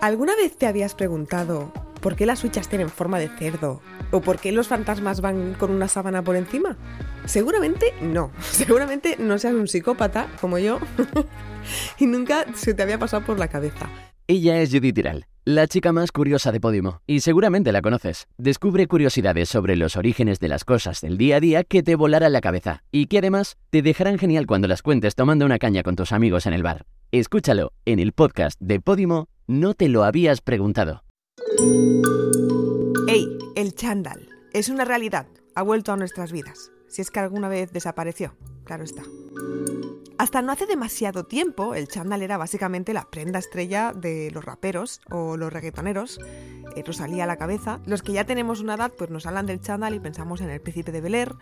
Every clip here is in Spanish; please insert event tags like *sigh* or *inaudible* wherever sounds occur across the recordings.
¿Alguna vez te habías preguntado por qué las huchas tienen forma de cerdo? ¿O por qué los fantasmas van con una sábana por encima? Seguramente no. *laughs* Seguramente no seas un psicópata como yo *laughs* y nunca se te había pasado por la cabeza. Ella es Judith Tiral, la chica más curiosa de Podimo, y seguramente la conoces. Descubre curiosidades sobre los orígenes de las cosas del día a día que te volarán la cabeza y que además te dejarán genial cuando las cuentes tomando una caña con tus amigos en el bar. Escúchalo en el podcast de Podimo, no te lo habías preguntado. ¡Ey! El chándal. Es una realidad. Ha vuelto a nuestras vidas. Si es que alguna vez desapareció. Claro está. Hasta no hace demasiado tiempo, el chándal era básicamente la prenda estrella de los raperos o los reggaetoneros. Eh, nos salía a la cabeza. Los que ya tenemos una edad, pues nos hablan del chándal y pensamos en el príncipe de Bel Air,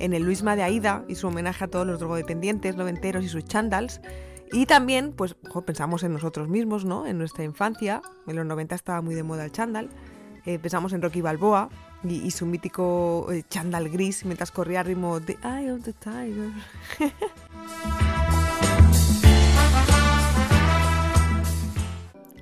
en el Luisma de Aida y su homenaje a todos los drogodependientes noventeros y sus chándals. Y también, pues, pensamos en nosotros mismos, ¿no? En nuestra infancia. En los 90 estaba muy de moda el chándal. Eh, pensamos en Rocky Balboa y, su mítico eh, chándal gris mientras corría al ritmo de Eye of the Tiger. *laughs*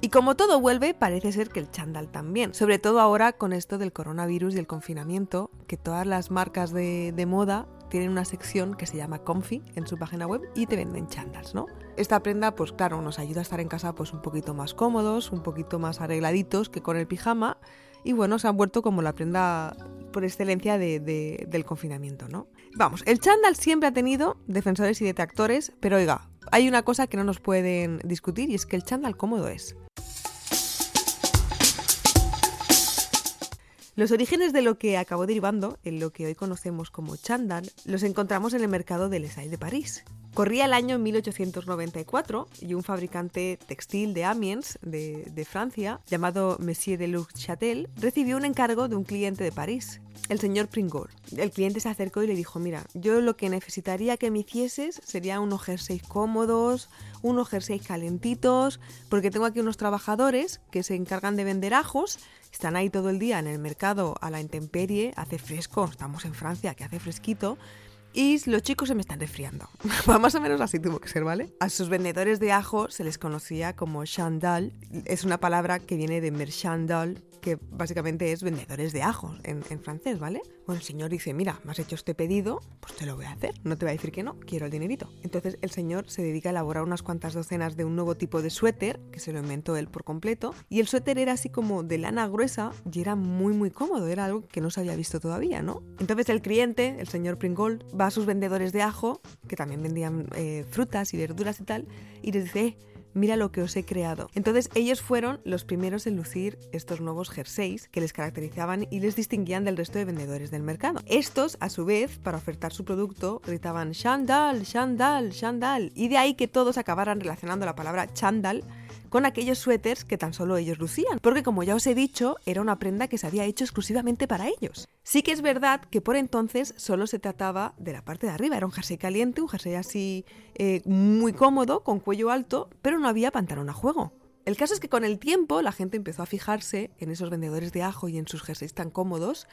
Y como todo vuelve, parece ser que el chándal también. Sobre todo ahora con esto del coronavirus y el confinamiento, que todas las marcas de, moda tienen una sección que se llama Comfy en su página web y te venden chándals, ¿no? Esta prenda, pues claro, nos ayuda a estar en casa pues un poquito más cómodos, un poquito más arregladitos que con el pijama y bueno, se han vuelto como la prenda por excelencia del confinamiento, ¿no? Vamos, el chándal siempre ha tenido defensores y detractores, pero oiga, hay una cosa que no nos pueden discutir y es que el chándal cómodo es. Los orígenes de lo que acabó derivando en lo que hoy conocemos como chándal los encontramos en el mercado del Esai de París. Corría el año 1894 y un fabricante textil de Amiens, de, Francia, llamado Monsieur de Luxchatel, recibió un encargo de un cliente de París, el señor Pringor. El cliente se acercó y le dijo, mira, yo lo que necesitaría que me hicieses sería unos jerseys cómodos, unos jerseys calentitos, porque tengo aquí unos trabajadores que se encargan de vender ajos están ahí todo el día en el mercado a la intemperie, hace fresco, estamos en Francia, que hace fresquito, y los chicos se me están resfriando. *laughs* Más o menos así tuvo que ser, ¿vale? A sus vendedores de ajo se les conocía como chandal. Es una palabra que viene de merchandal, que básicamente es vendedores de ajos en, francés, ¿vale? Bueno, el señor dice, mira, me has hecho este pedido, pues te lo voy a hacer, no te voy a decir que no, quiero el dinerito. Entonces el señor se dedica a elaborar unas cuantas docenas de un nuevo tipo de suéter, que se lo inventó él por completo, y el suéter era así como de lana gruesa y era muy muy cómodo, era algo que no se había visto todavía, ¿no? Entonces el cliente, el señor Pringold, va a sus vendedores de ajo, que también vendían eh, frutas y verduras y tal, y les dice, eh, mira lo que os he creado. Entonces ellos fueron los primeros en lucir estos nuevos jerseys que les caracterizaban y les distinguían del resto de vendedores del mercado. Estos, a su vez, para ofertar su producto, gritaban Chandal, Chandal, Chandal, y de ahí que todos acabaran relacionando la palabra Chandal con aquellos suéteres que tan solo ellos lucían, porque como ya os he dicho, era una prenda que se había hecho exclusivamente para ellos. Sí que es verdad que por entonces solo se trataba de la parte de arriba, era un jersey caliente, un jersey así eh, muy cómodo, con cuello alto, pero no había pantalón a juego. El caso es que con el tiempo la gente empezó a fijarse en esos vendedores de ajo y en sus jerseys tan cómodos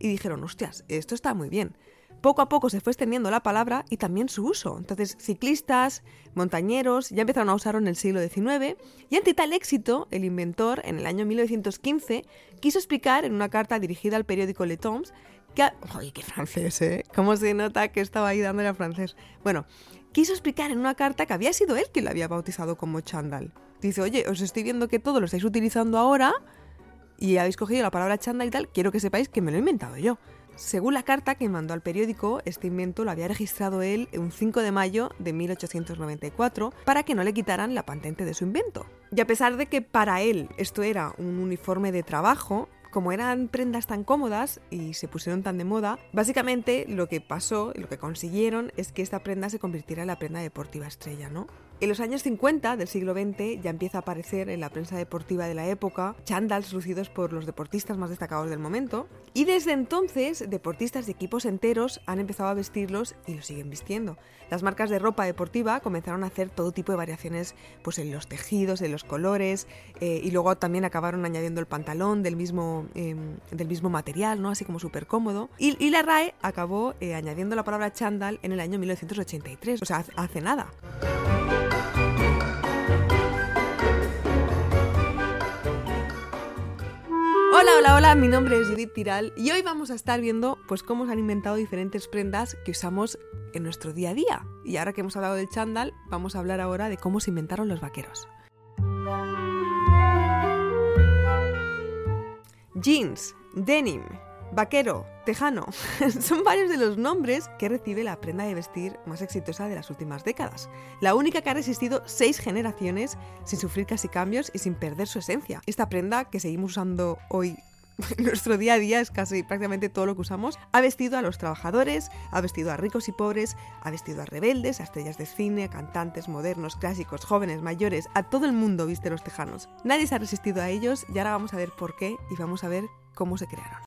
y dijeron, hostias, esto está muy bien poco a poco se fue extendiendo la palabra y también su uso. Entonces, ciclistas, montañeros ya empezaron a usarlo en el siglo XIX y ante tal éxito, el inventor, en el año 1915, quiso explicar en una carta dirigida al periódico Le Temps que... ¡Ay, qué francés, eh! ¿Cómo se nota que estaba ahí dándole a francés? Bueno, quiso explicar en una carta que había sido él quien lo había bautizado como chándal. Dice, oye, os estoy viendo que todo lo estáis utilizando ahora y habéis cogido la palabra chándal y tal, quiero que sepáis que me lo he inventado yo. Según la carta que mandó al periódico, este invento lo había registrado él un 5 de mayo de 1894 para que no le quitaran la patente de su invento. Y a pesar de que para él esto era un uniforme de trabajo, como eran prendas tan cómodas y se pusieron tan de moda, básicamente lo que pasó, lo que consiguieron es que esta prenda se convirtiera en la prenda deportiva estrella, ¿no? En los años 50 del siglo XX ya empieza a aparecer en la prensa deportiva de la época chándals lucidos por los deportistas más destacados del momento y desde entonces deportistas de equipos enteros han empezado a vestirlos y los siguen vistiendo. Las marcas de ropa deportiva comenzaron a hacer todo tipo de variaciones pues, en los tejidos, en los colores eh, y luego también acabaron añadiendo el pantalón del mismo, em, del mismo material, ¿no? así como súper cómodo. Y, la RAE acabó eh, añadiendo la palabra chándal en el año 1983, o sea, hace nada. Hola, hola, hola, mi nombre es Judith Tiral y hoy vamos a estar viendo pues cómo se han inventado diferentes prendas que usamos en nuestro día a día. Y ahora que hemos hablado del chándal, vamos a hablar ahora de cómo se inventaron los vaqueros. Jeans, denim, vaquero, tejano. *laughs* Son varios de los nombres que recibe la prenda de vestir más exitosa de las últimas décadas. La única que ha resistido seis generaciones sin sufrir casi cambios y sin perder su esencia. Esta prenda que seguimos usando hoy *laughs* nuestro día a día es casi prácticamente todo lo que usamos. Ha vestido a los trabajadores, ha vestido a ricos y pobres, ha vestido a rebeldes, a estrellas de cine, a cantantes modernos, clásicos, jóvenes, mayores, a todo el mundo viste los tejanos. Nadie se ha resistido a ellos y ahora vamos a ver por qué y vamos a ver cómo se crearon.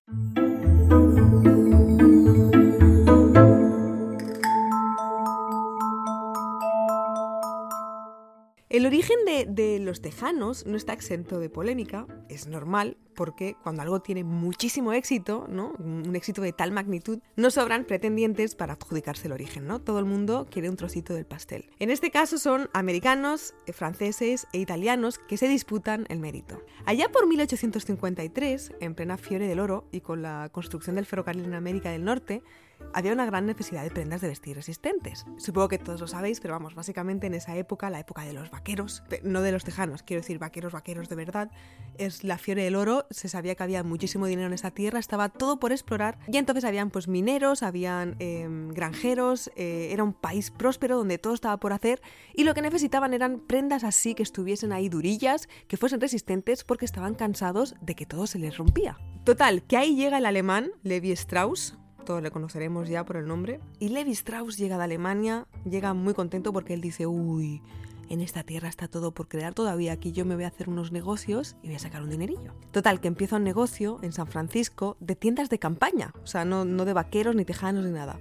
El origen de, los tejanos no está exento de polémica, es normal, porque cuando algo tiene muchísimo éxito, ¿no? un éxito de tal magnitud, no sobran pretendientes para adjudicarse el origen, ¿no? Todo el mundo quiere un trocito del pastel. En este caso son americanos, eh, franceses e italianos que se disputan el mérito. Allá por 1853, en plena fiebre del oro y con la construcción del ferrocarril en América del Norte, había una gran necesidad de prendas de vestir resistentes. Supongo que todos lo sabéis, pero vamos, básicamente en esa época, la época de los vaqueros, no de los tejanos, quiero decir vaqueros, vaqueros de verdad, es la fiebre del oro, se sabía que había muchísimo dinero en esa tierra, estaba todo por explorar, y entonces habían pues mineros, habían em, granjeros, eh, era un país próspero donde todo estaba por hacer, y lo que necesitaban eran prendas así que estuviesen ahí durillas, que fuesen resistentes porque estaban cansados de que todo se les rompía. Total, que ahí llega el alemán Levi Strauss, todos le conoceremos ya por el nombre. Y Levi Strauss llega de Alemania, llega muy contento porque él dice, uy, en esta tierra está todo por crear todavía, aquí yo me voy a hacer unos negocios y voy a sacar un dinerillo. Total, que empieza un negocio en San Francisco de tiendas de campaña, o sea, no, no de vaqueros, ni tejanos, ni nada.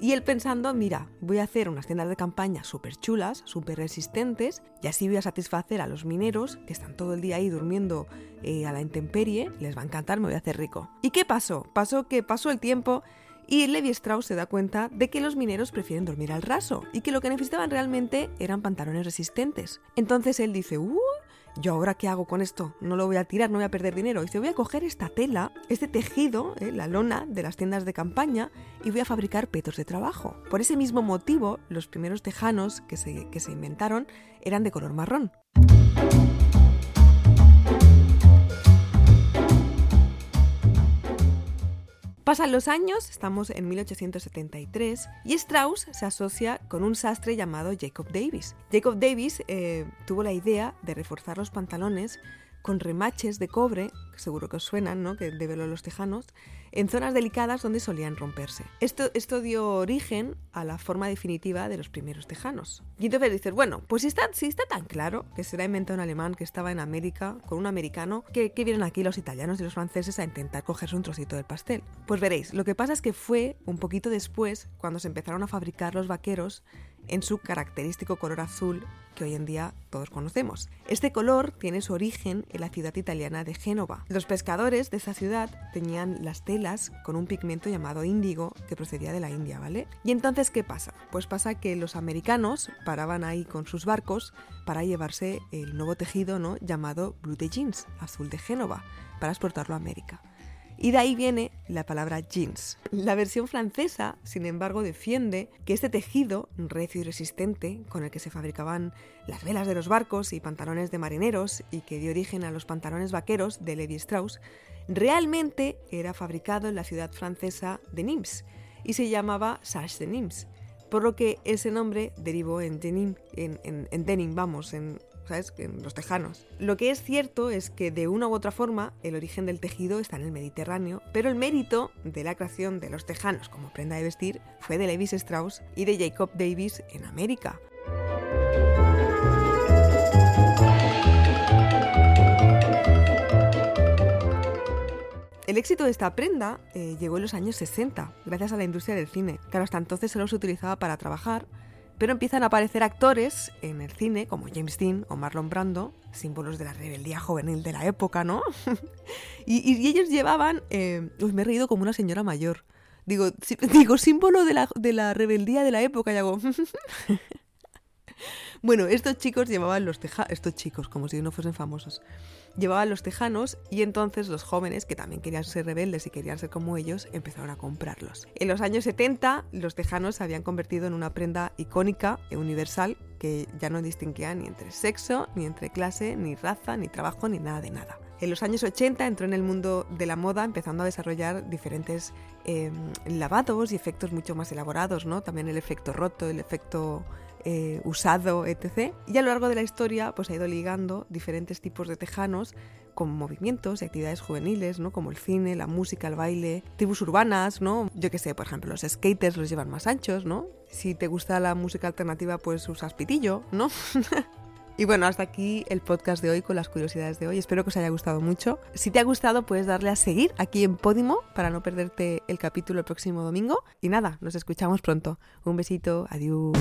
Y él pensando, mira, voy a hacer unas tiendas de campaña súper chulas, súper resistentes, y así voy a satisfacer a los mineros que están todo el día ahí durmiendo eh, a la intemperie, les va a encantar, me voy a hacer rico. ¿Y qué pasó? Pasó que pasó el tiempo y Levi Strauss se da cuenta de que los mineros prefieren dormir al raso y que lo que necesitaban realmente eran pantalones resistentes. Entonces él dice, ¡uh! ¿Yo ahora qué hago con esto? No lo voy a tirar, no voy a perder dinero. Y se voy a coger esta tela, este tejido, eh, la lona de las tiendas de campaña, y voy a fabricar petos de trabajo. Por ese mismo motivo, los primeros tejanos que se, que se inventaron eran de color marrón. Pasan los años, estamos en 1873, y Strauss se asocia con un sastre llamado Jacob Davis. Jacob Davis eh, tuvo la idea de reforzar los pantalones con remaches de cobre, que seguro que os suenan, ¿no? que de verlo los tejanos, en zonas delicadas donde solían romperse. Esto, esto dio origen a la forma definitiva de los primeros tejanos. Y entonces dices, bueno, pues si está, si está tan claro que será inventado un alemán que estaba en América con un americano, que, que vienen aquí los italianos y los franceses a intentar cogerse un trocito del pastel. Pues veréis, lo que pasa es que fue un poquito después cuando se empezaron a fabricar los vaqueros en su característico color azul que hoy en día todos conocemos. Este color tiene su origen en la ciudad italiana de Génova. Los pescadores de esa ciudad tenían las telas con un pigmento llamado índigo que procedía de la India, ¿vale? Y entonces, ¿qué pasa? Pues pasa que los americanos paraban ahí con sus barcos para llevarse el nuevo tejido, ¿no? llamado Blue de Jeans, azul de Génova, para exportarlo a América. Y de ahí viene la palabra jeans. La versión francesa, sin embargo, defiende que este tejido recio y resistente, con el que se fabricaban las velas de los barcos y pantalones de marineros y que dio origen a los pantalones vaqueros de Levi Strauss, realmente era fabricado en la ciudad francesa de Nimes y se llamaba Sache de Nimes, por lo que ese nombre derivó en denim, en, en denim, vamos, en, ¿sabes? los tejanos. Lo que es cierto es que de una u otra forma el origen del tejido está en el Mediterráneo, pero el mérito de la creación de los tejanos como prenda de vestir fue de Levis Strauss y de Jacob Davis en América. El éxito de esta prenda eh, llegó en los años 60, gracias a la industria del cine. Claro, hasta entonces solo se utilizaba para trabajar pero empiezan a aparecer actores en el cine como James Dean o Marlon Brando, símbolos de la rebeldía juvenil de la época, ¿no? *laughs* y, ellos llevaban, eh, me he reído como una señora mayor. Digo, *laughs* digo símbolo de la, de la rebeldía de la época y hago... *laughs* *laughs* bueno, estos chicos llevaban los tejanos, estos chicos, como si no fuesen famosos, llevaban los tejanos y entonces los jóvenes, que también querían ser rebeldes y querían ser como ellos, empezaron a comprarlos. En los años 70, los tejanos se habían convertido en una prenda icónica e universal que ya no distinguía ni entre sexo, ni entre clase, ni raza, ni trabajo, ni nada de nada. En los años 80 entró en el mundo de la moda empezando a desarrollar diferentes em, lavados y efectos mucho más elaborados, ¿no? También el efecto roto, el efecto eh, usado, etc. Y a lo largo de la historia pues ha ido ligando diferentes tipos de tejanos con movimientos y actividades juveniles, ¿no? Como el cine, la música, el baile, tribus urbanas, ¿no? Yo que sé, por ejemplo, los skaters los llevan más anchos, ¿no? Si te gusta la música alternativa, pues usas pitillo, ¿no? *laughs* Y bueno, hasta aquí el podcast de hoy con las curiosidades de hoy. Espero que os haya gustado mucho. Si te ha gustado, puedes darle a seguir aquí en Podimo para no perderte el capítulo el próximo domingo. Y nada, nos escuchamos pronto. Un besito, adiós.